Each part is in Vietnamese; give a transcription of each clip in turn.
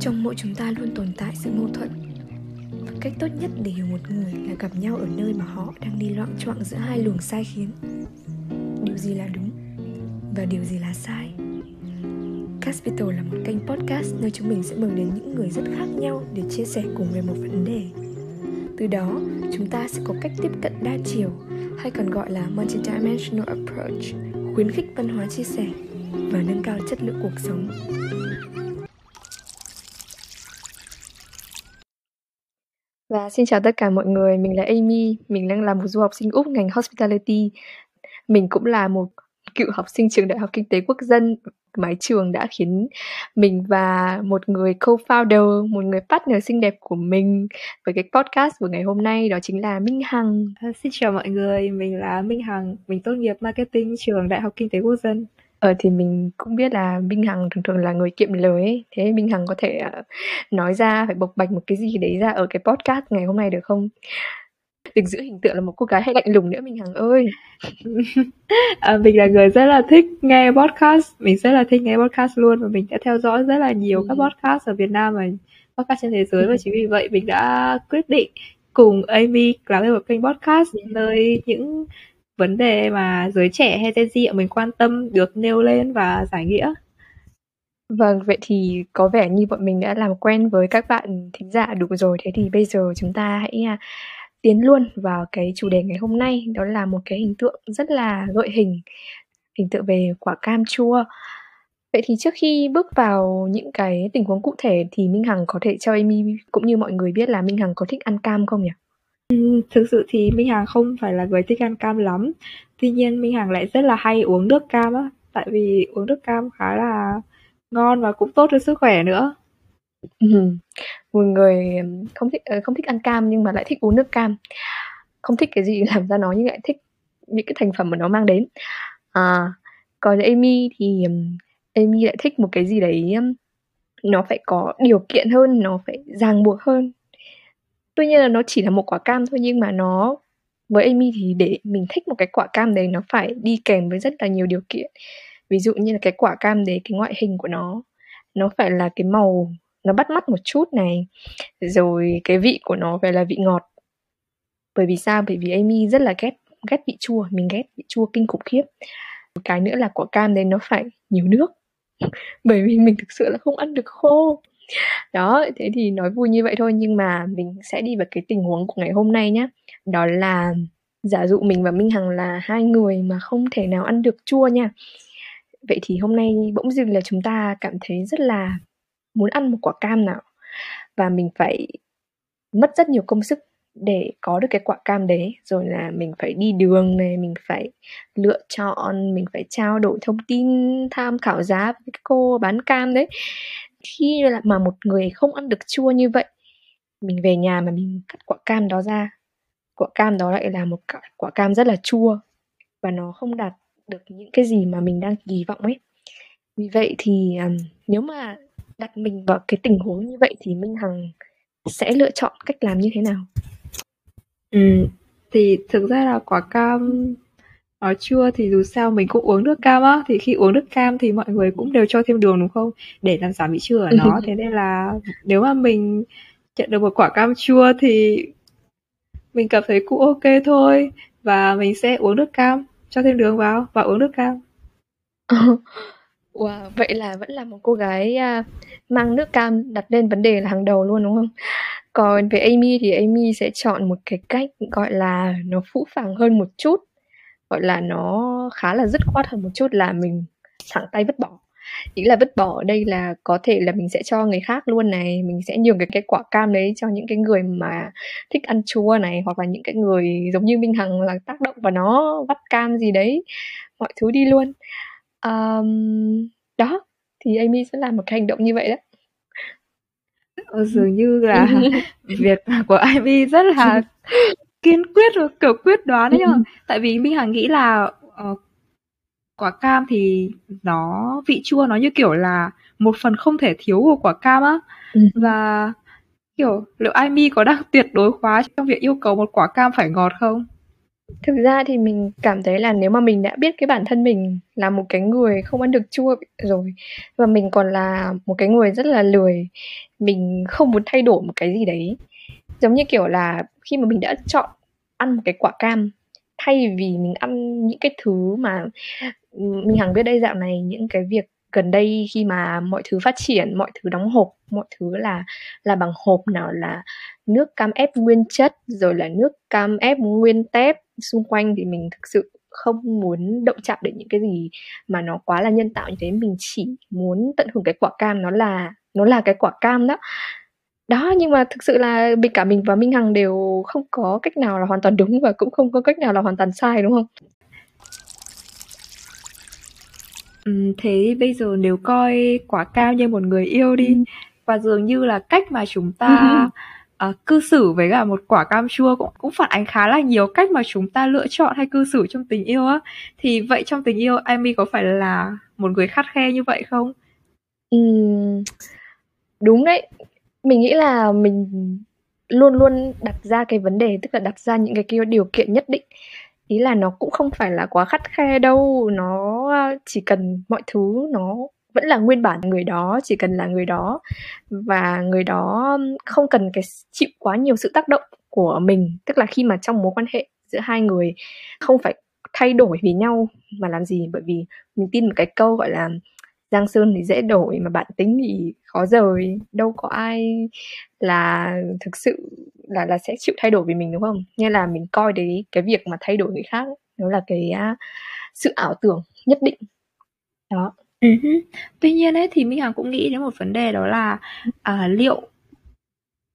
trong mỗi chúng ta luôn tồn tại sự mâu thuẫn và cách tốt nhất để hiểu một người là gặp nhau ở nơi mà họ đang đi loạn choạng giữa hai luồng sai khiến điều gì là đúng và điều gì là sai Caspital là một kênh podcast nơi chúng mình sẽ mời đến những người rất khác nhau để chia sẻ cùng về một vấn đề. Từ đó, chúng ta sẽ có cách tiếp cận đa chiều hay còn gọi là multidimensional approach, khuyến khích văn hóa chia sẻ và nâng cao chất lượng cuộc sống. Xin chào tất cả mọi người, mình là Amy, mình đang là một du học sinh Úc ngành Hospitality. Mình cũng là một cựu học sinh trường Đại học Kinh tế Quốc dân mái trường đã khiến mình và một người co-founder, một người partner xinh đẹp của mình với cái podcast của ngày hôm nay đó chính là Minh Hằng. À, xin chào mọi người, mình là Minh Hằng, mình tốt nghiệp marketing trường Đại học Kinh tế Quốc dân. Ờ thì mình cũng biết là Minh Hằng thường thường là người kiệm lời ấy. Thế Minh Hằng có thể uh, nói ra phải bộc bạch một cái gì đấy ra ở cái podcast ngày hôm nay được không? đừng giữ hình tượng là một cô gái hay lạnh lùng nữa mình hằng ơi à, mình là người rất là thích nghe podcast mình rất là thích nghe podcast luôn và mình đã theo dõi rất là nhiều ừ. các podcast ở Việt Nam và podcast trên thế giới ừ. và chính vì vậy mình đã quyết định cùng Amy làm một kênh podcast ừ. nơi những vấn đề mà giới trẻ hay Gen Z mình quan tâm được nêu lên và giải nghĩa? Vâng, vậy thì có vẻ như bọn mình đã làm quen với các bạn thính giả đủ rồi. Thế thì bây giờ chúng ta hãy à, tiến luôn vào cái chủ đề ngày hôm nay. Đó là một cái hình tượng rất là gợi hình hình tượng về quả cam chua. Vậy thì trước khi bước vào những cái tình huống cụ thể thì minh hằng có thể cho amy cũng như mọi người biết là minh hằng có thích ăn cam không nhỉ? Ừ, thực sự thì minh hằng không phải là người thích ăn cam lắm tuy nhiên minh hằng lại rất là hay uống nước cam á tại vì uống nước cam khá là ngon và cũng tốt cho sức khỏe nữa Ừm, một người, không thích ờ, không thích ăn cam nhưng mà lại thích uống nước cam. Không thích cái gì làm ra nó nhưng lại thích những cái thành phẩm mà nó mang đến. À, còn Amy thì, Amy lại thích một cái gì đấy, nó phải có điều kiện hơn, nó phải ràng buộc hơn. Tuy nhiên là nó chỉ là một quả cam thôi nhưng mà nó với Amy thì để mình thích một cái quả cam đấy nó phải đi kèm với rất là nhiều điều kiện. Ví dụ như là cái quả cam đấy, cái ngoại hình của nó, nó phải là cái màu nó bắt mắt một chút này rồi cái vị của nó phải là vị ngọt. Bởi vì sao? Bởi vì Amy rất là ghét ghét vị chua mình ghét vị chua kinh khủng khiếp. Một cái nữa là quả cam đấy nó phải nhiều nước. Bởi vì mình thực sự là không ăn được khô đó, thế thì nói vui như vậy thôi, nhưng mà mình sẽ đi vào cái tình huống của ngày hôm nay nhé đó là giả dụ mình và minh hằng là hai người mà không thể nào ăn được chua nha. Vậy thì hôm nay bỗng dưng là chúng ta cảm thấy rất là muốn ăn một quả cam nào. Và mình phải mất rất nhiều công sức để có được cái quả cam đấy. Rồi là mình phải đi đường này, mình phải lựa chọn, mình phải trao đổi thông tin, tham khảo giá với cái cô bán cam đấy khi mà một người không ăn được chua như vậy mình về nhà mà mình cắt quả cam đó ra quả cam đó lại là một quả cam rất là chua và nó không đạt được những cái gì mà mình đang kỳ vọng ấy vì vậy thì um, nếu mà đặt mình vào cái tình huống như vậy thì Minh Hằng sẽ lựa chọn cách làm như thế nào? Ừ, thì thực ra là quả cam nó chua thì dù sao mình cũng uống nước cam á. Thì khi uống nước cam thì mọi người cũng đều cho thêm đường đúng không? Để làm giảm vị chua ở nó. Thế nên là nếu mà mình nhận được một quả cam chua thì mình cảm thấy cũng ok thôi. Và mình sẽ uống nước cam cho thêm đường vào và uống nước cam. Wow, vậy là vẫn là một cô gái, a, mang nước cam đặt lên vấn đề là hàng đầu luôn, đúng không? Còn về Amy thì Amy sẽ chọn một cái cách, gọi là, nó phũ phàng hơn một chút, gọi là, nó khá là dứt khoát hơn một chút là mình thẳng tay vứt bỏ. Ý là vứt bỏ ở đây là có thể là mình sẽ cho người khác luôn này, mình sẽ nhường cái cái quả cam đấy cho những cái người mà thích ăn chua này, hoặc là những cái người giống như Minh Hằng là tác động vào nó, vắt cam gì đấy, mọi thứ đi luôn. Ờm, đó, thì Amy sẽ làm một cái hành động như vậy đó. Dường như là việc của Amy rất là kiên quyết và kiểu quyết đoán đấy nhá. Tại vì Minh Hằng nghĩ là uh, quả cam thì nó vị chua nó như kiểu là một phần không thể thiếu của quả cam á. Và kiểu liệu Amy có đang tuyệt đối hóa trong việc yêu cầu một quả cam phải ngọt không? Thực ra thì mình cảm thấy là nếu mà mình đã biết cái bản thân mình là một cái người không ăn được chua rồi và mình còn là một cái người rất là lười, mình không muốn thay đổi một cái gì đấy. Giống như, kiểu là, khi mà mình đã chọn ăn một cái quả cam thay vì mình ăn những cái thứ mà mình Hằng biết đây dạo này những cái việc gần đây khi mà mọi thứ phát triển, mọi thứ đóng hộp, mọi thứ là là bằng hộp, nào là nước cam ép nguyên chất, rồi là nước cam ép nguyên tép xung quanh thì mình thực sự không muốn động chạm đến những cái gì mà nó quá là nhân tạo như thế, mình chỉ muốn tận hưởng cái quả cam nó là nó là cái quả cam đó. Đó, nhưng mà thực sự là mình cả mình và Minh Hằng đều không có cách nào là hoàn toàn đúng và cũng không có cách nào là hoàn toàn sai, đúng không? Ừm, thế bây giờ nếu coi quả cam như một người yêu đi, Ừm. và dường như là cách mà chúng ta, ờ, cư xử với cả một quả cam chua cũng cũng phản ánh khá là nhiều cách mà chúng ta lựa chọn hay cư xử trong tình yêu á. Thì vậy trong tình yêu Amy có phải là một người khắt khe như vậy không? Ừm, đúng đấy. Mình nghĩ là mình luôn luôn đặt ra cái vấn đề, tức là đặt ra những cái điều kiện nhất định. Ý là nó cũng không phải là quá khắt khe đâu nó chỉ cần mọi thứ nó vẫn là nguyên bản người đó chỉ cần là người đó và người đó không cần cái chịu quá nhiều sự tác động của mình. Tức là khi mà trong mối quan hệ giữa hai người không phải thay đổi vì nhau mà làm gì? Bởi vì mình tin một cái câu gọi là giang sơn thì dễ đổi mà bản tính thì khó rời. Đâu có ai là thực sự là là sẽ chịu thay đổi vì mình đúng không? Nên là mình coi đấy cái việc mà thay đổi người khác nó là cái uh, sự ảo tưởng nhất định. Đó. Uh-huh. tuy nhiên ấy thì minh hằng cũng nghĩ đến một vấn đề đó là uh, liệu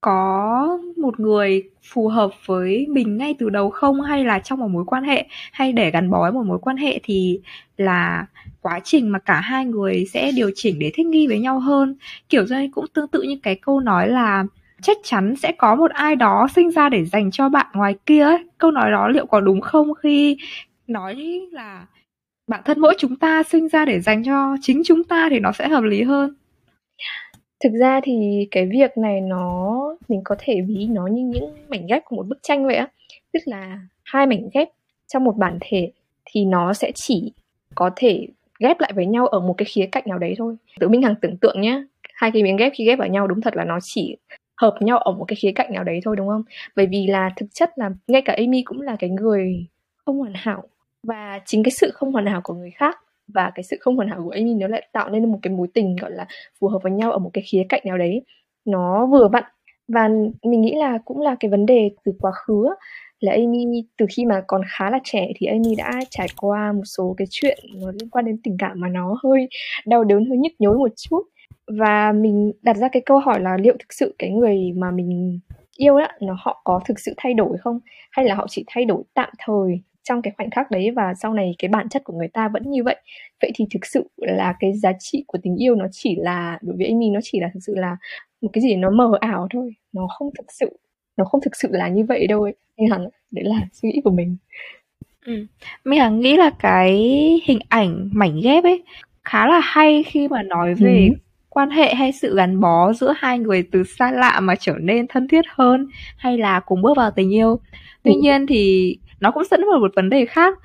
có một người phù hợp với mình ngay từ đầu không hay là trong một mối quan hệ hay để gắn bó với một mối quan hệ thì là quá trình mà cả hai người sẽ điều chỉnh để thích nghi với nhau hơn. Kiểu như cũng tương tự như cái câu nói là chắc chắn sẽ có một ai đó sinh ra để dành cho bạn ngoài kia ấy. câu nói đó liệu có đúng không? Khi nói là bản thân mỗi chúng ta sinh ra để dành cho chính chúng ta thì nó sẽ hợp lý hơn thực ra thì cái việc này nó, mình có thể ví nó như những mảnh ghép của một bức tranh vậy á. Tức là hai mảnh ghép trong một bản thể thì nó sẽ chỉ có thể ghép lại với nhau ở một cái khía cạnh nào đấy thôi. Tự minh hằng tưởng tượng nhé hai cái miếng ghép khi ghép vào nhau đúng thật là nó chỉ hợp nhau ở một cái khía cạnh nào đấy thôi, đúng không? Bởi vì là thực chất là ngay cả Amy cũng là cái người không hoàn hảo và chính cái sự không hoàn hảo của người khác và cái sự không hoàn hảo của Amy nó lại tạo nên một cái mối tình, gọi là, phù hợp với nhau ở một cái khía cạnh nào đấy. Nó vừa vặn. Và mình nghĩ là cũng là cái vấn đề từ quá khứ là Amy từ khi mà còn khá là trẻ thì Amy đã trải qua một số cái chuyện nó liên quan đến tình cảm mà nó hơi đau đớn, hơi nhức nhối một chút. Và mình đặt ra cái câu hỏi là liệu thực sự cái người mà mình yêu đó nó họ có thực sự thay đổi không? Hay là họ chỉ thay đổi tạm thời? Trong cái khoảnh khắc đấy và sau này cái bản chất của người ta vẫn như vậy. Vậy thì thực sự là cái giá trị của tình yêu nó chỉ là đối với Amy nó chỉ là thực sự là một cái gì nó mờ ảo thôi. Nó không thực sự nó không thực sự là như vậy đâu ấy. Nên hằng đấy là suy nghĩ của mình. Ừ. mình hằng nghĩ là cái hình ảnh mảnh ghép ấy khá là hay khi mà nói về ừ. quan hệ hay sự gắn bó giữa hai người từ xa lạ mà trở nên thân thiết hơn hay là cùng bước vào tình yêu. Tuy ừ. nhiên thì nó cũng dẫn vào một vấn đề khác.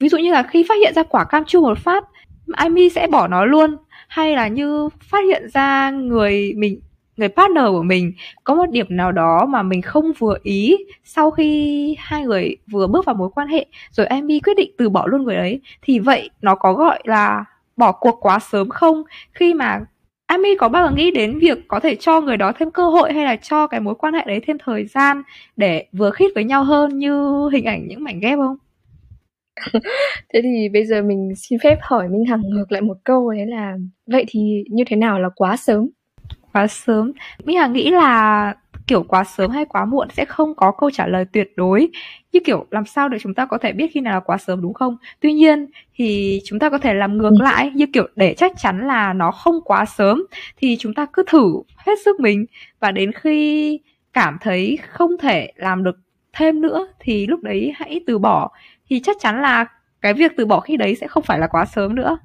Ví dụ như là khi phát hiện ra quả cam chua một phát, Amy sẽ bỏ nó luôn. Hay là như phát hiện ra người mình, người partner của mình có một điểm nào đó mà mình không vừa ý sau khi hai người vừa bước vào mối quan hệ, rồi Amy quyết định từ bỏ luôn người ấy, thì vậy nó có gọi là bỏ cuộc quá sớm không? Khi mà Ami có bao giờ nghĩ đến việc có thể cho người đó thêm cơ hội hay là cho cái mối quan hệ đấy thêm thời gian để vừa khít với nhau hơn như hình ảnh những mảnh ghép không? thế thì bây giờ mình xin phép hỏi Minh Hằng ngược lại một câu đấy là vậy thì như thế nào là quá sớm? Quá sớm. Minh Hằng nghĩ là kiểu quá sớm hay quá muộn sẽ không có câu trả lời tuyệt đối như kiểu làm sao để chúng ta có thể biết khi nào là quá sớm đúng không? Tuy nhiên thì chúng ta có thể làm ngược ừ. lại như kiểu để chắc chắn là nó không quá sớm thì chúng ta cứ thử hết sức mình. Và đến khi cảm thấy không thể làm được thêm nữa thì lúc đấy hãy từ bỏ. Thì chắc chắn là cái việc từ bỏ khi đấy sẽ không phải là quá sớm nữa.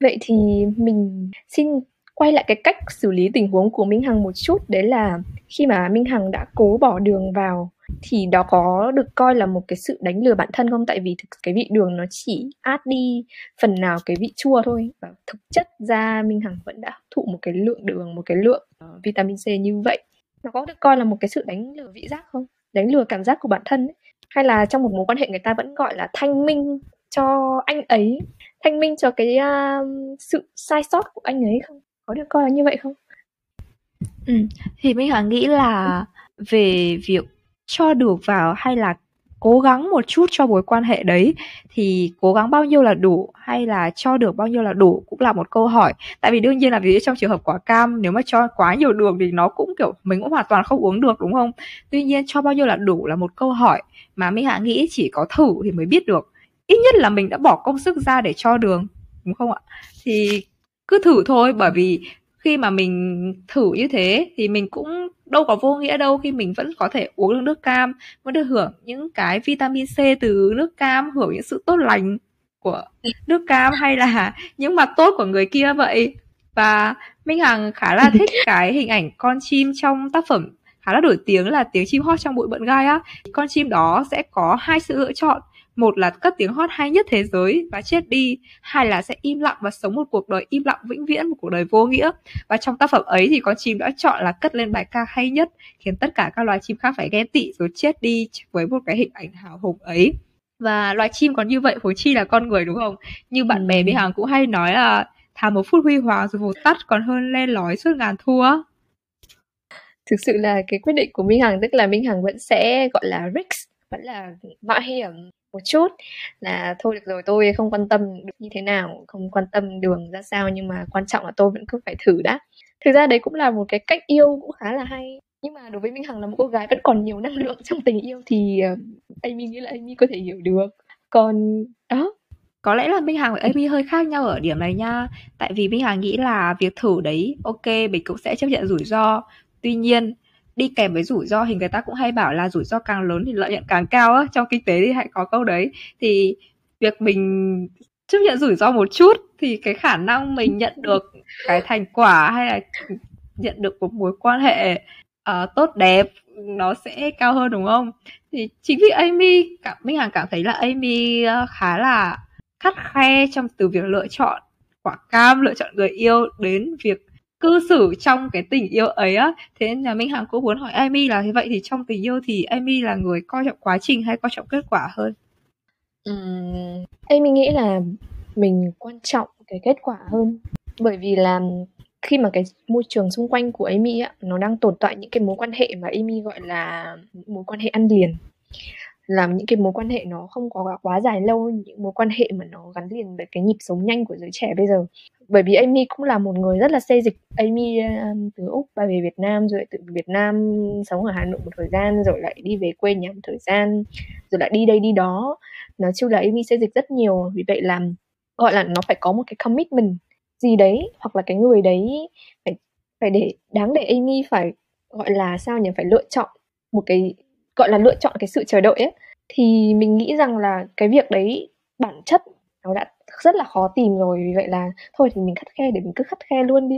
Vậy thì mình xin quay lại cái cách xử lý tình huống của Minh Hằng một chút. Đấy là khi mà Minh Hằng đã cố bỏ đường vào thì đó có được coi là một cái sự đánh lừa bản thân không? Tại vì thực cái vị đường nó chỉ át đi phần nào cái vị chua thôi. Và thực chất ra minh hằng vẫn đã hấp thụ một cái lượng đường một cái lượng uh, vitamin c như vậy. Nó có được coi là một cái sự đánh lừa vị giác không? Đánh lừa cảm giác của bản thân ấy. hay là trong một mối quan hệ người ta vẫn gọi là thanh minh cho anh ấy? Thanh minh cho cái uh, sự sai sót của anh ấy không? Có được coi là như vậy không? Ừ thì minh hằng nghĩ là về việc cho được vào hay là cố gắng một chút cho mối quan hệ đấy, thì cố gắng bao nhiêu là đủ hay là cho được bao nhiêu là đủ cũng là một câu hỏi. Tại vì đương nhiên là ví dụ trong trường hợp quả cam, nếu mà cho quá nhiều đường thì nó cũng, kiểu, mình cũng hoàn toàn không uống được, đúng không? Tuy nhiên cho bao nhiêu là đủ là một câu hỏi mà minh hạ nghĩ chỉ có thử thì mới biết được. Ít nhất là mình đã bỏ công sức ra để cho đường, đúng không ạ? Thì cứ thử thôi, bởi vì khi mà mình thử như thế thì mình cũng đâu có vô nghĩa đâu khi mình vẫn có thể uống được nước cam vẫn được hưởng những cái vitamin C từ nước cam hưởng những sự tốt lành của nước cam hay là những mặt tốt của người kia vậy. Và Minh Hằng khá là thích cái hình ảnh con chim trong tác phẩm khá là nổi tiếng là tiếng chim hót trong bụi bận gai á. Con chim đó sẽ có hai sự lựa chọn một là cất tiếng hót hay nhất thế giới và chết đi. Hai là sẽ im lặng và sống một cuộc đời im lặng vĩnh viễn một cuộc đời vô nghĩa. Và trong tác phẩm ấy thì con chim đã chọn là cất lên bài ca hay nhất khiến tất cả các loài chim khác phải ghen tị rồi chết đi với một cái hình ảnh hào hùng ấy. Và loài chim còn như vậy huống chi là con người đúng không? Như bạn bè với hàng cũng hay nói là thà một phút huy hoàng rồi vụt tắt còn hơn len lói suốt ngàn thua. Thực sự là cái quyết định của Minh Hằng tức là Minh Hằng vẫn sẽ gọi là risk vẫn là mạo hiểm một chút là thôi được rồi tôi không quan tâm được như thế nào không quan tâm đường ra sao nhưng mà quan trọng là tôi vẫn cứ phải thử đã. Thực ra đấy cũng là một cái cách yêu cũng khá là hay. Nhưng mà đối với Minh Hằng là một cô gái vẫn còn nhiều năng lượng trong tình yêu thì uh, Amy nghĩ là Amy có thể hiểu được. Còn đó. Có lẽ là Minh Hằng và Amy hơi khác nhau ở điểm này nha. Tại vì Minh Hằng nghĩ là việc thử đấy ok mình cũng sẽ chấp nhận rủi ro. Tuy nhiên đi kèm với rủi ro thì người ta cũng hay bảo là rủi ro càng lớn thì lợi nhuận càng cao á trong kinh tế thì hãy có câu đấy. Thì việc mình chấp nhận rủi ro một chút thì cái khả năng mình nhận được cái thành quả hay là nhận được một mối quan hệ uh, tốt đẹp nó sẽ cao hơn đúng không? Thì chính vì Amy cảm Minh Hằng cảm thấy là Amy uh, khá là khắt khe trong từ việc lựa chọn quả cam lựa chọn người yêu đến việc cư xử trong cái tình yêu ấy á. Thế nên là minh hằng cũng muốn hỏi amy là thế vậy thì trong tình yêu thì amy là người coi trọng quá trình hay coi trọng kết quả hơn? Uhm, amy nghĩ là mình quan trọng cái kết quả hơn. Bởi vì là khi mà cái môi trường xung quanh của Amy á nó đang tồn tại những cái mối quan hệ mà Amy gọi là mối quan hệ ăn liền. Làm những cái mối quan hệ nó không có quá dài lâu những mối quan hệ mà nó gắn liền với cái nhịp sống nhanh của giới trẻ bây giờ bởi vì Amy cũng là một người rất là xê dịch. Amy um, từ Úc bay về Việt Nam rồi từ Việt Nam sống ở Hà Nội một thời gian rồi lại đi về quê nhà một thời gian rồi lại đi đây đi đó. Nói chung là Amy xê dịch rất nhiều vì vậy là gọi là nó phải có một cái commitment gì đấy hoặc là cái người đấy phải phải để đáng để Amy phải gọi là sao nhỉ phải lựa chọn một cái gọi là lựa chọn cái sự chờ đợi ấy. Thì mình nghĩ rằng là cái việc đấy bản chất nó đã rất là khó tìm rồi vì vậy là thôi thì mình khắt khe để mình cứ khắt khe luôn đi.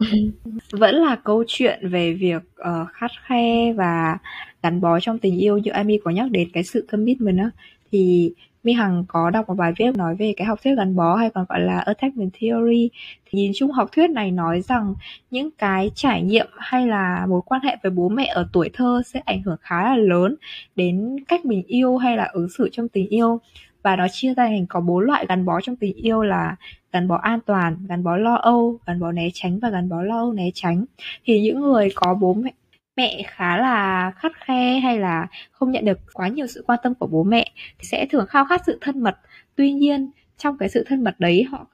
Vẫn là câu chuyện về việc uh, khắt khe và gắn bó trong tình yêu như Amy có nhắc đến cái sự commitment á. Thì Mi Hằng có đọc một bài viết nói về cái học thuyết gắn bó hay còn gọi là attachment theory. Thì nhìn chung học thuyết này nói rằng những cái trải nghiệm hay là mối quan hệ với bố mẹ ở tuổi thơ sẽ ảnh hưởng khá là lớn đến cách mình yêu hay là ứng xử trong tình yêu và nó chia ra thành có bốn loại gắn bó trong tình yêu là gắn bó an toàn, gắn bó lo âu, gắn bó né tránh và gắn bó lo âu né tránh. Thì những người có bố mẹ mẹ khá là khắt khe hay là không nhận được quá nhiều sự quan tâm của bố mẹ thì sẽ thường khao khát sự thân mật. Tuy nhiên, trong cái sự thân mật đấy họ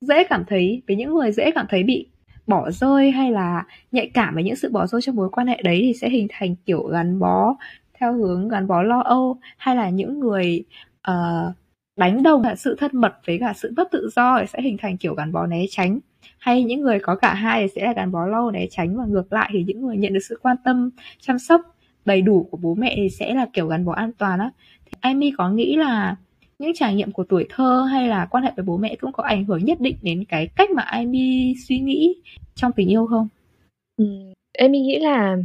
dễ cảm thấy với những người dễ cảm thấy bị bỏ rơi hay là nhạy cảm với những sự bỏ rơi trong mối quan hệ đấy thì sẽ hình thành kiểu gắn bó theo hướng gắn bó lo âu hay là những người uh, đánh đồng cả sự thân mật với cả sự bất tự do thì sẽ hình thành kiểu gắn bó né tránh hay những người có cả hai thì sẽ là gắn bó lâu né tránh và ngược lại thì những người nhận được sự quan tâm chăm sóc đầy đủ của bố mẹ thì sẽ là kiểu gắn bó an toàn á thì Amy có nghĩ là những trải nghiệm của tuổi thơ hay là quan hệ với bố mẹ cũng có ảnh hưởng nhất định đến cái cách mà Amy suy nghĩ trong tình yêu không? Ừ, Amy nghĩ là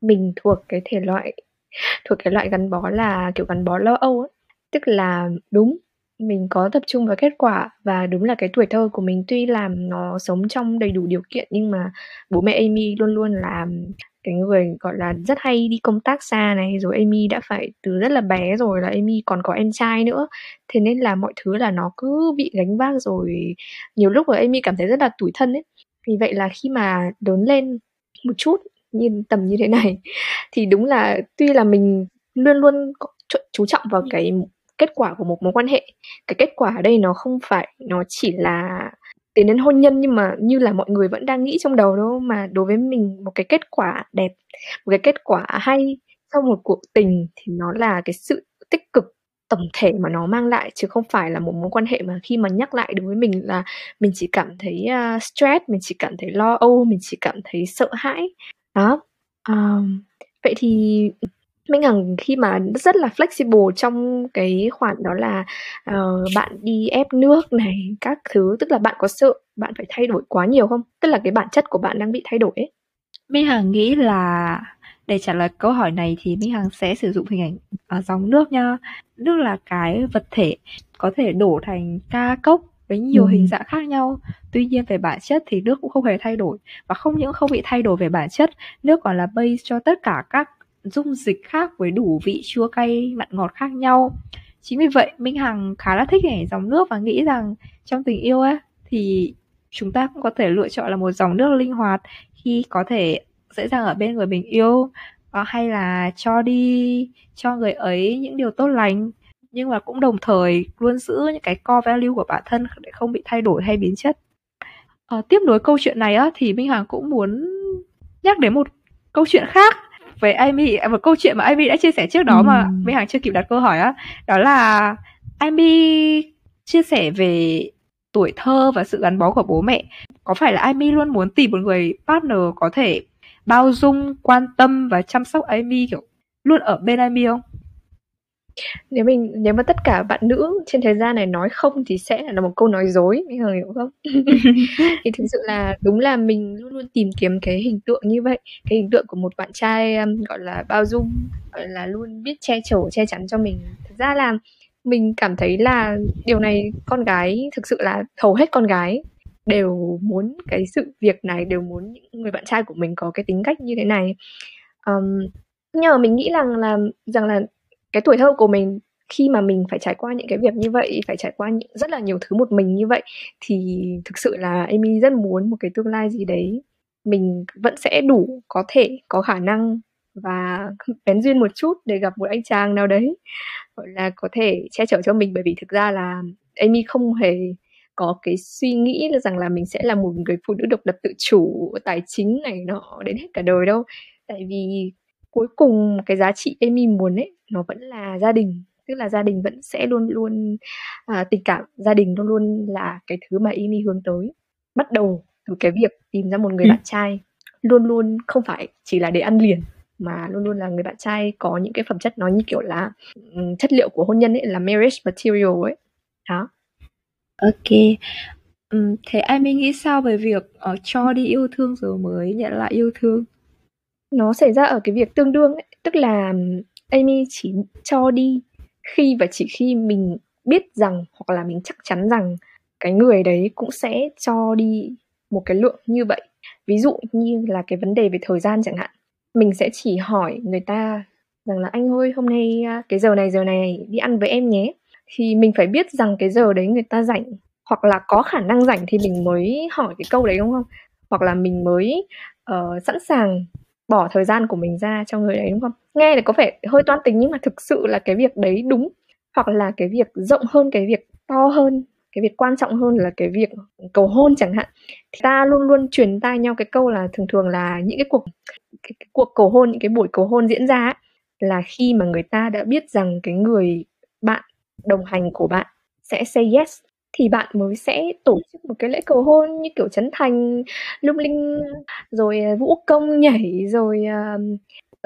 mình thuộc cái thể loại thuộc cái loại gắn bó là kiểu gắn bó lo âu ấy. Tức là đúng mình có tập trung vào kết quả và đúng là cái tuổi thơ của mình tuy làm nó sống trong đầy đủ điều kiện nhưng mà bố mẹ Amy luôn luôn là cái người gọi là rất hay đi công tác xa này rồi Amy đã phải từ rất là bé rồi là Amy còn có em trai nữa. Thế nên là mọi thứ là nó cứ bị gánh vác rồi nhiều lúc là Amy cảm thấy rất là tủi thân ấy. Vì vậy là khi mà lớn lên một chút như tầm như thế này thì đúng là tuy là mình luôn luôn chú trọng vào cái kết quả của một mối quan hệ. Cái kết quả ở đây nó không phải nó chỉ là tiến đến hôn nhân nhưng mà như là mọi người vẫn đang nghĩ trong đầu đâu mà đối với mình một cái kết quả đẹp một cái kết quả hay sau một cuộc tình thì nó là cái sự tích cực tổng thể mà nó mang lại chứ không phải là một mối quan hệ mà khi mà nhắc lại đối với mình là mình chỉ cảm thấy uh, stress mình chỉ cảm thấy lo âu mình chỉ cảm thấy sợ hãi. Đó. Um, vậy thì Minh Hằng khi mà rất là flexible trong cái khoản đó là uh, bạn đi ép nước này các thứ tức là bạn có sợ bạn phải thay đổi quá nhiều không tức là cái bản chất của bạn đang bị thay đổi ấy Minh Hằng nghĩ là để trả lời câu hỏi này thì Minh Hằng sẽ sử dụng hình ảnh ở dòng nước nha nước là cái vật thể có thể đổ thành ca cốc với nhiều ừ. hình dạng khác nhau. Tuy nhiên về bản chất thì nước cũng không hề thay đổi và không những không bị thay đổi về bản chất, nước còn là base cho tất cả các dung dịch khác với đủ vị chua cay mặn ngọt khác nhau. Chính vì vậy minh hằng khá là thích nhảy dòng nước và nghĩ rằng trong tình yêu ấy thì chúng ta cũng có thể lựa chọn là một dòng nước linh hoạt khi có thể dễ dàng ở bên người mình yêu ờ, hay là cho đi cho người ấy những điều tốt lành. Nhưng mà cũng đồng thời luôn giữ những cái core value của bản thân để không bị thay đổi hay biến chất. À, tiếp nối câu chuyện này á thì minh hằng cũng muốn nhắc đến một câu chuyện khác với Amy một câu chuyện mà Amy đã chia sẻ trước đó ừ. mà Minh Hằng chưa kịp đặt câu hỏi á đó là Amy chia sẻ về tuổi thơ và sự gắn bó của bố mẹ có phải là Amy luôn muốn tìm một người partner có thể bao dung quan tâm và chăm sóc Amy kiểu luôn ở bên Amy không nếu mình nếu mà tất cả bạn nữ trên thế gian này nói không thì sẽ là một câu nói dối mình hiểu không? Thì thực sự là đúng là mình luôn luôn tìm kiếm cái hình tượng như vậy cái hình tượng của một bạn trai um, gọi là bao dung gọi là luôn biết che chở che chắn cho mình. Thực ra là mình cảm thấy là điều này con gái thực sự là hầu hết con gái đều muốn cái sự việc này đều muốn những người bạn trai của mình có cái tính cách như thế này. Um, nhưng mà mình nghĩ rằng là rằng là cái tuổi thơ của mình khi mà mình phải trải qua những cái việc như vậy phải trải qua những, rất là nhiều thứ một mình như vậy thì thực sự là Amy rất muốn một cái tương lai gì đấy. Mình vẫn sẽ đủ có thể có khả năng và bén duyên một chút để gặp một anh chàng nào đấy gọi là có thể che chở cho mình. Bởi vì thực ra là Amy không hề có cái suy nghĩ là rằng là mình sẽ là một người phụ nữ độc lập tự chủ tài chính này nọ đến hết cả đời đâu. Tại vì cuối cùng cái giá trị Amy muốn ấy nó vẫn là gia đình tức là gia đình vẫn sẽ luôn luôn à, tình cảm gia đình luôn luôn là cái thứ mà Amy hướng tới bắt đầu từ cái việc tìm ra một người ừ. bạn trai luôn luôn không phải chỉ là để ăn liền mà luôn luôn là người bạn trai có những cái phẩm chất nó như kiểu là um, chất liệu của hôn nhân ấy là marriage material ấy đó ok um, thế mới nghĩ sao về việc uh, cho đi yêu thương rồi mới nhận lại yêu thương nó xảy ra ở cái việc tương đương ấy. tức là Amy chỉ cho đi khi và chỉ khi mình biết rằng hoặc là mình chắc chắn rằng cái người đấy cũng sẽ cho đi một cái lượng như vậy. Ví dụ như là cái vấn đề về thời gian chẳng hạn. Mình sẽ chỉ hỏi người ta rằng là anh ơi hôm nay à, cái giờ này giờ này đi ăn với em nhé. Thì mình phải biết rằng cái giờ đấy người ta rảnh. Hoặc là có khả năng rảnh thì mình mới hỏi cái câu đấy đúng không? Hoặc là mình mới uh, sẵn sàng bỏ thời gian của mình ra cho người đấy đúng không? Nghe thì có vẻ hơi toan tính nhưng mà thực sự là cái việc đấy đúng. Hoặc là cái việc rộng hơn cái việc to hơn cái việc quan trọng hơn là cái việc cầu hôn chẳng hạn. Thì ta luôn luôn truyền tai nhau cái câu là thường thường là những cái cuộc cái, cái cuộc cầu hôn những cái buổi cầu hôn diễn ra ấy, là khi mà người ta đã biết rằng cái người bạn đồng hành của bạn sẽ say yes thì bạn mới sẽ tổ chức một cái lễ cầu hôn như kiểu chấn thành lung linh rồi à, vũ công nhảy rồi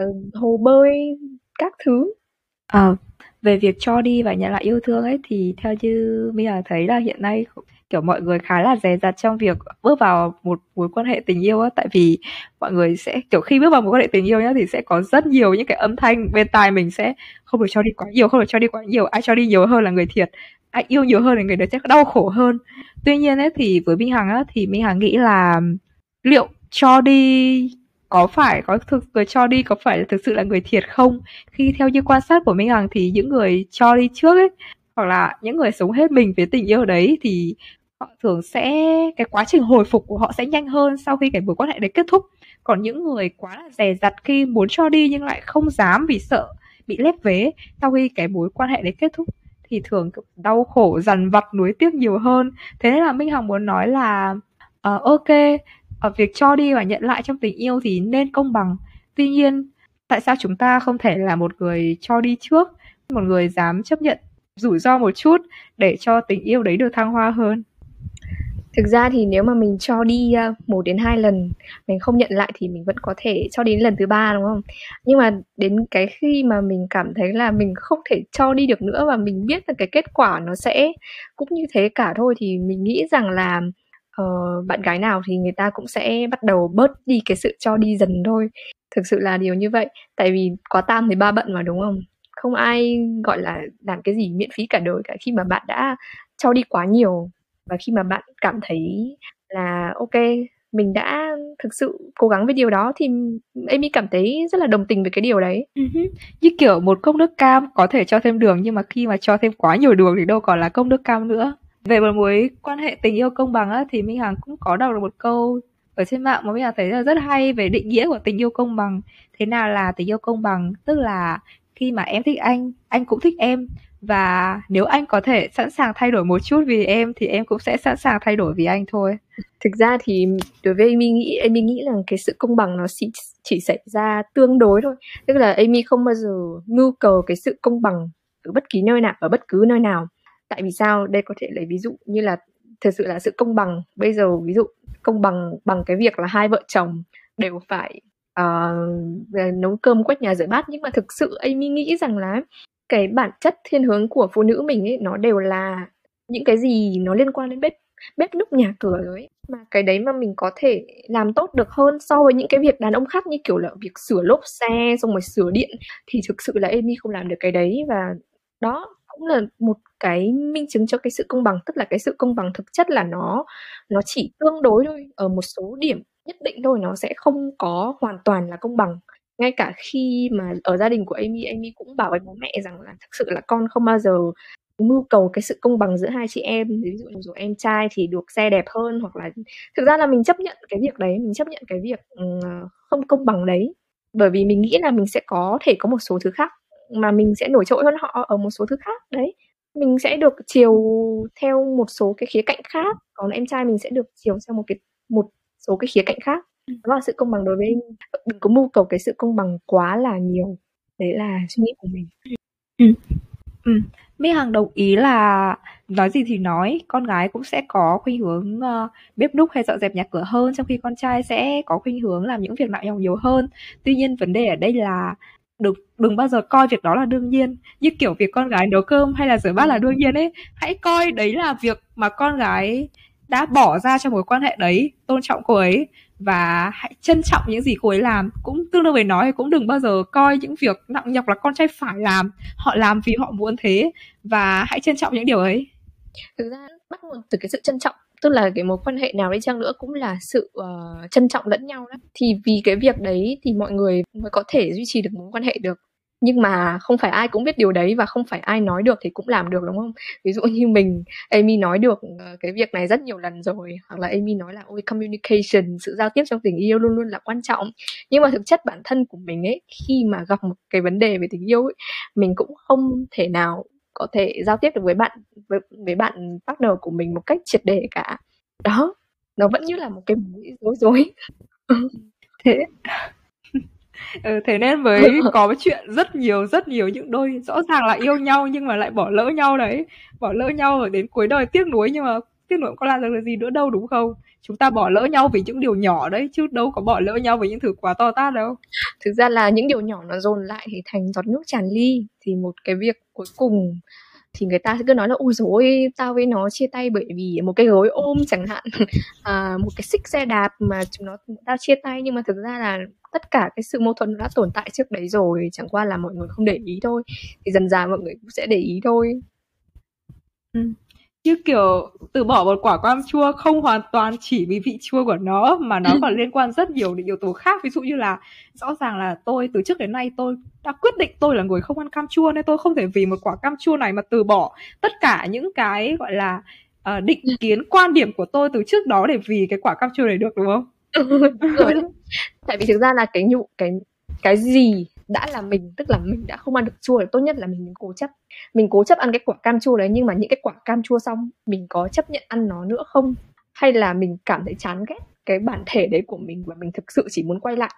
uh, hồ bơi các thứ. À, về việc cho đi và nhận lại yêu thương ấy thì theo như bây giờ thấy là hiện nay kiểu mọi người khá là dè dặt trong việc bước vào một mối quan hệ tình yêu á. Tại vì mọi người sẽ kiểu khi bước vào mối quan hệ tình yêu nhá thì sẽ có rất nhiều những cái âm thanh bên tai mình sẽ không được cho đi quá nhiều không được cho đi quá nhiều ai cho đi nhiều hơn là người thiệt ai yêu nhiều hơn thì người đấy sẽ đau khổ hơn. Tuy nhiên ấy, thì với minh hằng á, thì minh hằng nghĩ là liệu cho đi có phải, có thực người cho đi có phải là thực sự là người thiệt không? Khi theo như quan sát của minh hằng thì những người cho đi trước ấy, hoặc là những người sống hết mình với tình yêu đấy, thì họ thường sẽ, cái quá trình hồi phục của họ sẽ nhanh hơn sau khi cái mối quan hệ đấy kết thúc. Còn những người quá là dè dặt khi muốn cho đi nhưng lại không dám vì sợ bị lép vế sau khi cái mối quan hệ đấy kết thúc thì thường đau khổ dằn vặt nuối tiếc nhiều hơn. Thế nên là minh hằng muốn nói là uh, ok ở việc cho đi và nhận lại trong tình yêu thì nên công bằng. Tuy nhiên tại sao chúng ta không thể là một người cho đi trước một người dám chấp nhận rủi ro một chút để cho tình yêu đấy được thăng hoa hơn? Thực ra thì nếu mà mình cho đi một đến hai lần mình không nhận lại thì mình vẫn có thể cho đến lần thứ ba đúng không? Nhưng mà đến cái khi mà mình cảm thấy là mình không thể cho đi được nữa và mình biết là cái kết quả nó sẽ cũng như thế cả thôi thì mình nghĩ rằng là uh, bạn gái nào thì người ta cũng sẽ bắt đầu bớt đi cái sự cho đi dần thôi. Thực sự là điều như vậy tại vì có tam thì ba bận mà đúng không? Không ai gọi là làm cái gì miễn phí cả đời cả khi mà bạn đã cho đi quá nhiều và khi mà bạn cảm thấy là ok mình đã thực sự cố gắng với điều đó thì Amy cảm thấy rất là đồng tình với cái điều đấy. Uh-huh. Như kiểu một cốc nước cam có thể cho thêm đường nhưng mà khi mà cho thêm quá nhiều đường thì đâu còn là cốc nước cam nữa. Về một mối quan hệ tình yêu công bằng á thì Minh Hằng cũng có đọc được một câu ở trên mạng mà Minh Hằng thấy là rất hay về định nghĩa của tình yêu công bằng. Thế nào là tình yêu công bằng? Tức là khi mà em thích anh, anh cũng thích em và nếu anh có thể sẵn sàng thay đổi một chút vì em thì em cũng sẽ sẵn sàng thay đổi vì anh thôi. Thực ra thì đối với Amy nghĩ Amy nghĩ là cái sự công bằng nó chỉ chỉ xảy ra tương đối thôi. Tức là Amy không bao giờ mưu cầu cái sự công bằng ở bất kỳ nơi nào ở bất cứ nơi nào. Tại vì sao? Đây có thể lấy ví dụ như là thực sự là sự công bằng. Bây giờ ví dụ công bằng bằng cái việc là hai vợ chồng đều phải uh, nấu cơm quét nhà rửa bát. Nhưng mà thực sự Amy nghĩ rằng là cái bản chất thiên hướng của phụ nữ mình ấy, nó đều là những cái gì nó liên quan đến bếp bếp núc nhà cửa rồi ấy. mà cái đấy mà mình có thể làm tốt được hơn so với những cái việc đàn ông khác như kiểu là việc sửa lốp xe xong rồi sửa điện thì thực sự là Amy không làm được cái đấy. Và đó cũng là một cái minh chứng cho cái sự công bằng, tức là cái sự công bằng thực chất là nó nó chỉ tương đối thôi. Ở một số điểm nhất định thôi, nó sẽ không có hoàn toàn là công bằng ngay cả khi mà ở gia đình của Amy Amy cũng bảo với bố mẹ rằng là thực sự là con không bao giờ mưu cầu cái sự công bằng giữa hai chị em. Ví dụ như em trai thì được xe đẹp hơn hoặc là thực ra là mình chấp nhận cái việc đấy, mình chấp nhận cái việc ừ, không công bằng đấy. Bởi vì mình nghĩ là mình sẽ có thể có một số thứ khác mà mình sẽ nổi trội hơn họ ở một số thứ khác đấy. Mình sẽ được chiều theo một số cái khía cạnh khác, còn em trai mình sẽ được chiều theo một cái, một số cái khía cạnh khác đó là sự công bằng đối với em đừng có mưu cầu cái sự công bằng quá là nhiều. Đấy là suy nghĩ của mình. Ừ. Ừ. Mỹ Hằng đồng ý là nói gì thì nói, con gái cũng sẽ có khuynh hướng uh, bếp núc hay dọn dẹp nhà cửa hơn, trong khi con trai sẽ có khuynh hướng làm những việc nặng nhọc nhiều hơn. Tuy nhiên vấn đề ở đây là đừng đừng bao giờ coi việc đó là đương nhiên. Như kiểu việc con gái nấu cơm hay là rửa bát là đương nhiên ấy. Hãy coi đấy là việc mà con gái đã bỏ ra cho mối quan hệ đấy tôn trọng cô ấy và hãy trân trọng những gì cô ấy làm. Cũng tương đương với nói cũng đừng bao giờ coi những việc nặng nhọc là con trai phải làm. Họ làm vì họ muốn thế. Và hãy trân trọng những điều ấy. Thực ra bắt nguồn từ cái sự trân trọng tức là cái mối quan hệ nào đi chăng nữa cũng là sự uh, trân trọng lẫn nhau đó. Thì vì cái việc đấy thì mọi người mới có thể duy trì được mối quan hệ được nhưng mà không phải ai cũng biết điều đấy và không phải ai nói được thì cũng làm được đúng không? Ví dụ như mình Amy nói được ờ, cái việc này rất nhiều lần rồi hoặc là Amy nói là ôi communication sự giao tiếp trong tình yêu luôn luôn là quan trọng. Nhưng mà thực chất bản thân của mình ấy khi mà gặp một cái vấn đề về tình yêu ấy mình cũng không thể nào có thể giao tiếp được với bạn với, với bạn partner của mình một cách triệt để cả. Đó nó vẫn như là một cái rối rối. Ừ, thế. ừ, thế nên mới có chuyện rất nhiều rất nhiều những đôi rõ ràng là yêu nhau nhưng mà lại bỏ lỡ nhau đấy. Bỏ lỡ nhau đến cuối đời tiếc nuối nhưng mà tiếc nuối có làm được gì nữa đâu đúng không? Chúng ta bỏ lỡ nhau vì những điều nhỏ đấy chứ đâu có bỏ lỡ nhau vì những thứ quá to tát đâu. Thực ra là những điều nhỏ nó dồn lại thì thành giọt nước tràn ly. Thì một cái việc cuối cùng thì người ta sẽ cứ nói là ôi dồi tao với nó chia tay bởi vì một cái gối ôm chẳng hạn. À, một cái xích xe đạp mà chúng nó tao chia tay nhưng mà thực ra là tất cả cái sự mâu thuẫn đã tồn tại trước đấy rồi chẳng qua là mọi người không để ý thôi. Thì dần dần mọi người cũng sẽ để ý thôi. Ừ chứ kiểu từ bỏ một quả cam chua không hoàn toàn chỉ vì vị chua của nó mà nó còn liên quan rất nhiều đến yếu tố khác ví dụ như là rõ ràng là tôi từ trước đến nay tôi đã quyết định tôi là người không ăn cam chua nên tôi không thể vì một quả cam chua này mà từ bỏ tất cả những cái gọi là uh, định kiến quan điểm của tôi từ trước đó để vì cái quả cam chua này được đúng không? rồi tại vì thực ra là cái nhụ cái cái gì đã là mình tức là mình đã không ăn được chua thì tốt nhất là mình, mình cố chấp. Mình cố chấp ăn cái quả cam chua đấy nhưng mà những cái quả cam chua xong mình có chấp nhận ăn nó nữa không? Hay là mình cảm thấy chán ghét cái bản thể đấy của mình và mình thực sự chỉ muốn quay lại?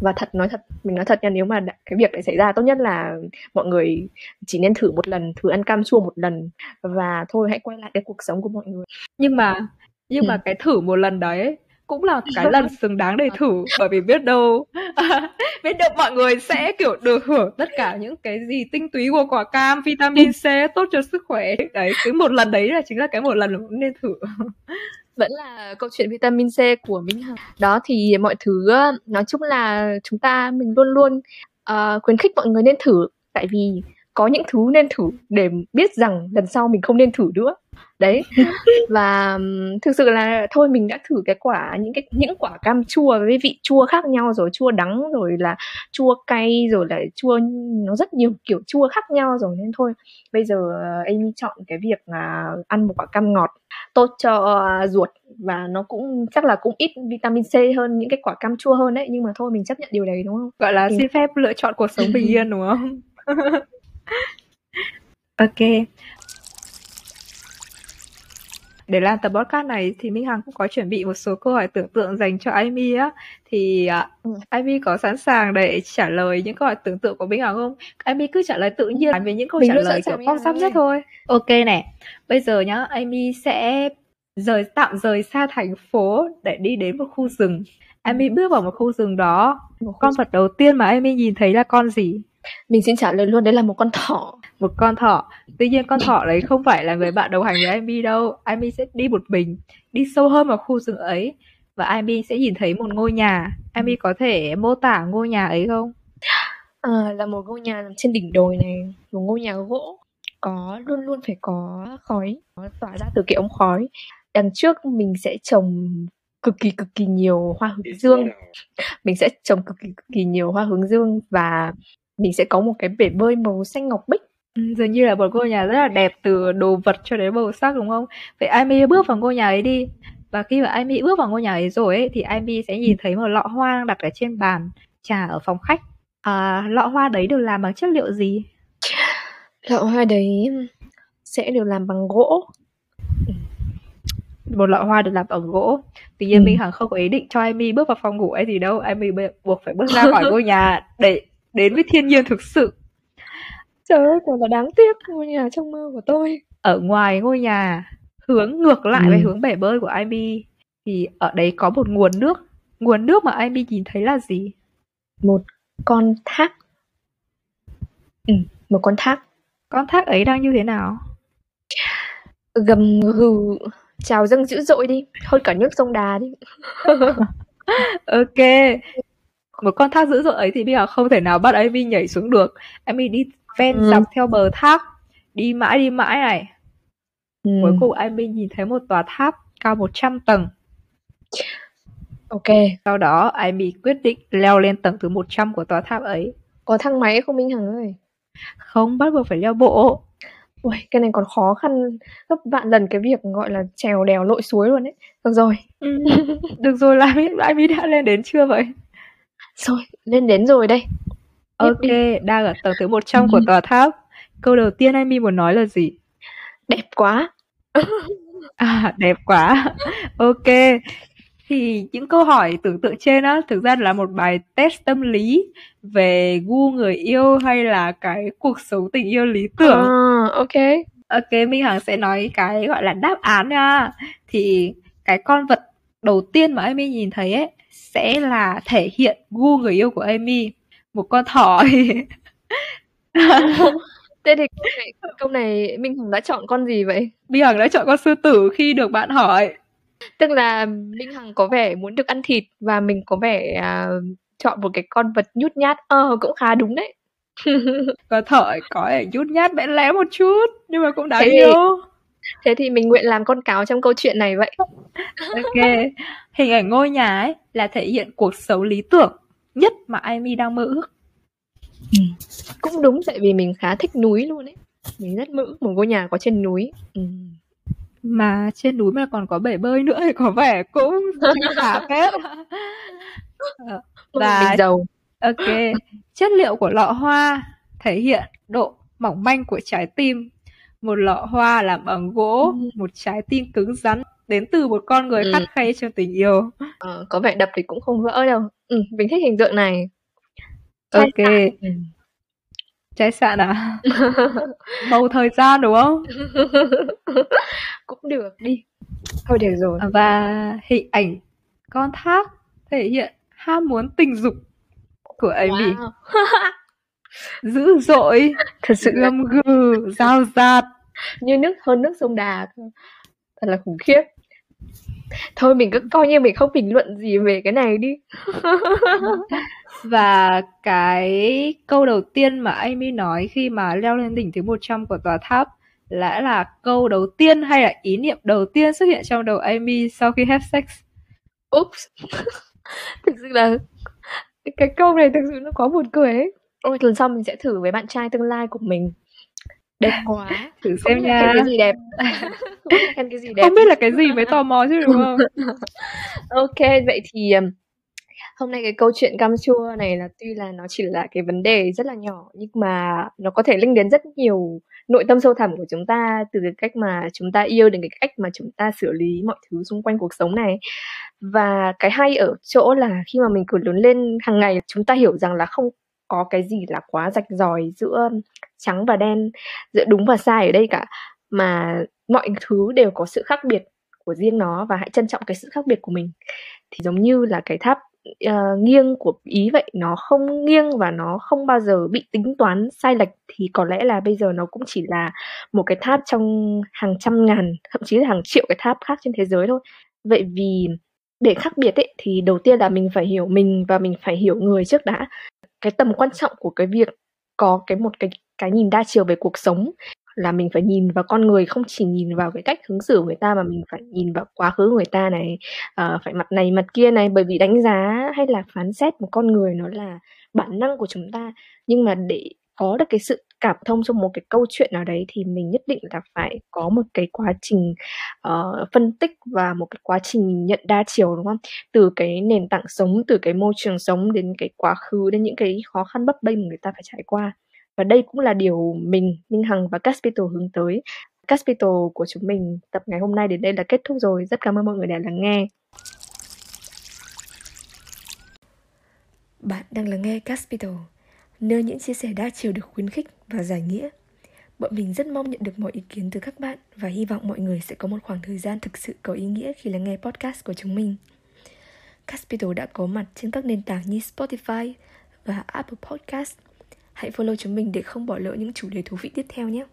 Và thật nói thật mình nói thật nha nếu mà cái việc đấy xảy ra tốt nhất là mọi người chỉ nên thử một lần thử ăn cam chua một lần và thôi hãy quay lại cái cuộc sống của mọi người. Nhưng mà nhưng ừ. mà cái thử một lần đấy cũng là cái lần xứng đáng để thử bởi vì biết đâu biết đâu mọi người sẽ kiểu được hưởng tất cả những cái gì tinh túy của quả cam vitamin C tốt cho sức khỏe. Đấy cái một lần đấy là chính là cái một lần nên thử. Vẫn là câu chuyện vitamin C của Minh Hằng đó thì mọi thứ nói chung là chúng ta mình luôn luôn uh, khuyến khích mọi người nên thử. Tại vì có những thứ nên thử để biết rằng lần sau mình không nên thử nữa. Đấy. Và thực sự là thôi mình đã thử cái quả những cái những quả cam chua với vị chua khác nhau rồi chua đắng rồi là chua cay rồi là chua nó rất nhiều kiểu chua khác nhau rồi nên thôi. Bây giờ Amy chọn cái việc là ăn một quả cam ngọt tốt cho ruột và nó cũng chắc là cũng ít vitamin C hơn những cái quả cam chua hơn đấy nhưng mà thôi mình chấp nhận điều đấy đúng không? Gọi là xin phép lựa chọn cuộc sống bình yên đúng không ok để làm tập podcast này thì Minh Hằng cũng có chuẩn bị một số câu hỏi tưởng tượng dành cho Amy á thì uh, Amy có sẵn sàng để trả lời những câu hỏi tưởng tượng của Minh Hằng không? Amy cứ trả lời tự nhiên về những câu Mình trả lời kiểu phong sắp nhất thôi. Ok nè, bây giờ nhá Amy sẽ rời tạm rời xa thành phố để đi đến một khu rừng. Amy bước vào một khu rừng đó, một con vật đầu tiên mà Amy nhìn thấy là con gì? Mình xin trả lời luôn đấy là một con thỏ. Một con thỏ. Tuy nhiên con thỏ đấy không phải là người bạn đồng hành với Amy đâu. Amy sẽ đi một mình, đi sâu hơn vào khu rừng ấy và Amy sẽ nhìn thấy một ngôi nhà. Amy có thể mô tả ngôi nhà ấy không? À, là một ngôi nhà nằm trên đỉnh đồi này, một ngôi nhà gỗ có luôn luôn phải có khói, có tỏa ra từ cái ống khói. Đằng trước mình sẽ trồng cực kỳ cực kỳ nhiều hoa hướng dương mình sẽ trồng cực kỳ cực kỳ nhiều hoa hướng dương và mình sẽ có một cái bể bơi màu xanh ngọc bích. Ừ, dường như là một ngôi nhà rất là đẹp từ đồ vật cho đến màu sắc đúng không? Vậy Amy bước vào ngôi nhà ấy đi. Và khi mà Amy bước vào ngôi nhà ấy rồi ấy, thì Amy sẽ nhìn thấy một lọ hoa đang đặt ở trên bàn trà ở phòng khách. À, lọ hoa đấy được làm bằng chất liệu gì? Lọ hoa đấy sẽ được làm bằng gỗ. Một lọ hoa được làm bằng gỗ. Tuy nhiên ừ. minh hằng không có ý định cho Amy bước vào phòng ngủ ấy gì đâu. Amy buộc phải bước ra khỏi ngôi nhà để đến với thiên nhiên thực sự. Trời ơi thật là đáng tiếc ngôi nhà trong mơ của tôi. Ở ngoài ngôi nhà hướng ngược lại ừ. với hướng bể bơi của Amy thì ở đấy có một nguồn nước. Nguồn nước mà Amy nhìn thấy là gì? Một con thác. Ừ, một con thác. Con thác ấy đang như thế nào? Gầm gừ trào dâng dữ dội đi. Hơn cả nước sông đà đi. Ok một con thác dữ dội ấy thì bây giờ không thể nào bắt Amy nhảy xuống được Amy đi ven ừ. dọc theo bờ thác đi mãi đi mãi này ừ. cuối cùng Amy nhìn thấy một tòa tháp cao 100 tầng ok sau đó Amy quyết định leo lên tầng thứ 100 của tòa tháp ấy có thang máy không Minh Hằng ơi không bắt buộc phải leo bộ Ui, cái này còn khó khăn gấp vạn lần cái việc gọi là trèo đèo lội suối luôn đấy. Được rồi. Ừ. Được rồi, là Amy đã lên đến chưa vậy? Rồi, lên đến rồi đây. Ok, đang ở tầng thứ 100 của tòa tháp. Câu đầu tiên Amy muốn nói là gì? Đẹp quá. à, đẹp quá. ok. Thì những câu hỏi tưởng tượng trên á thực ra là một bài test tâm lý về gu người yêu hay là cái cuộc sống tình yêu lý tưởng. À, ok. Ok, Minh Hằng sẽ nói cái gọi là đáp án nha. Thì cái con vật đầu tiên mà Amy nhìn thấy ấy sẽ là thể hiện gu người yêu của Amy một con thỏ Thế thì câu này, Minh Hằng đã chọn con gì vậy? Minh Hằng đã chọn con sư tử khi được bạn hỏi. Tức là Minh Hằng có vẻ muốn được ăn thịt và mình có vẻ uh, chọn một cái con vật nhút nhát. Ờ cũng khá đúng đấy. Có thợ có thể nhút nhát bẽn lẽ một chút nhưng mà cũng đáng thế yêu. Thì, thế thì mình nguyện làm con cáo trong câu chuyện này vậy. ok. Hình ảnh ngôi nhà ấy là thể hiện cuộc sống lý tưởng nhất mà Amy đang mơ ước. Ừ. Cũng đúng tại vì mình khá thích núi luôn ấy. Mình rất mơ ước một ngôi nhà có trên núi. Ừ. Mà trên núi mà còn có bể bơi nữa thì có vẻ cũng khá phết. Và mình giàu. Ok, chất liệu của lọ hoa thể hiện độ mỏng manh của trái tim. Một lọ hoa làm bằng gỗ, ừ. một trái tim cứng rắn đến từ một con người ừ. khắt khay trong tình yêu. Ờ, có vẻ đập thì cũng không vỡ đâu. Ừ, mình thích hình tượng này. Trái ok. Sạn. Ừ. Trái sạn à? Màu thời gian đúng không? cũng được đi. Thôi được rồi. Và hình ảnh con thác thể hiện ham muốn tình dục của Amy. Wow. Dữ dội, thật sự gầm gừ, dao dạt. Như nước hơn nước sông Đà Thật là khủng khiếp. Thôi mình cứ coi như mình không bình luận gì về cái này đi. Và cái câu đầu tiên mà Amy nói khi mà leo lên đỉnh thứ 100 của tòa tháp lẽ là câu đầu tiên hay là ý niệm đầu tiên xuất hiện trong đầu Amy sau khi have sex. Oops. thực sự là cái câu này thực sự nó có buồn cười ấy ôi lần sau mình sẽ thử với bạn trai tương lai của mình. Đẹp quá. thử xem không nha. cái gì đẹp. Không cái gì đẹp. Không biết là cái gì mới tò mò chứ đúng không? Ok vậy thì hôm nay cái câu chuyện cam chua này là tuy là nó chỉ là cái vấn đề rất là nhỏ nhưng mà nó có thể linh đến rất nhiều nội tâm sâu thẳm của chúng ta từ cái cách mà chúng ta yêu đến cái cách mà chúng ta xử lý mọi thứ xung quanh cuộc sống này. Và cái hay ở chỗ là khi mà mình cứ lớn lên hàng ngày chúng ta hiểu rằng là không có cái gì là quá rạch ròi giữa trắng và đen giữa đúng và sai ở đây cả. Mà mọi thứ đều có sự khác biệt của riêng nó và hãy trân trọng cái sự khác biệt của mình. Thì giống như là cái tháp uh, nghiêng của ý vậy nó không nghiêng và nó không bao giờ bị tính toán sai lệch thì có lẽ là bây giờ nó cũng chỉ là một cái tháp trong hàng trăm ngàn thậm chí là hàng triệu cái tháp khác trên thế giới thôi. Vậy vì để khác biệt ấy thì đầu tiên là mình phải hiểu mình và mình phải hiểu người trước đã cái tầm quan trọng của cái việc có cái một cái cái nhìn đa chiều về cuộc sống là mình phải nhìn vào con người không chỉ nhìn vào cái cách ứng xử của người ta mà mình phải nhìn vào quá khứ của người ta này uh, phải mặt này mặt kia này. Bởi vì đánh giá hay là phán xét một con người nó là bản năng của chúng ta. Nhưng mà để có được cái sự cảm thông trong một cái câu chuyện nào đấy thì mình nhất định là phải có một cái quá trình uh, phân tích và một cái quá trình nhận đa chiều đúng không? Từ cái nền tảng sống từ cái môi trường sống đến cái quá khứ đến những cái khó khăn bấp bênh mà người ta phải trải qua. Và đây cũng là điều mình minh hằng và caspital hướng tới. Caspital của chúng mình tập ngày hôm nay đến đây là kết thúc rồi. Rất cảm ơn mọi người đã lắng nghe. Bạn đang lắng nghe caspital nơi những chia sẻ đa chiều được khuyến khích và giải nghĩa. Bọn mình rất mong nhận được mọi ý kiến từ các bạn và hy vọng mọi người sẽ có một khoảng thời gian thực sự có ý nghĩa khi lắng nghe podcast của chúng mình. Caspital đã có mặt trên các nền tảng như Spotify và Apple Podcast. Hãy follow chúng mình để không bỏ lỡ những chủ đề thú vị tiếp theo nhé.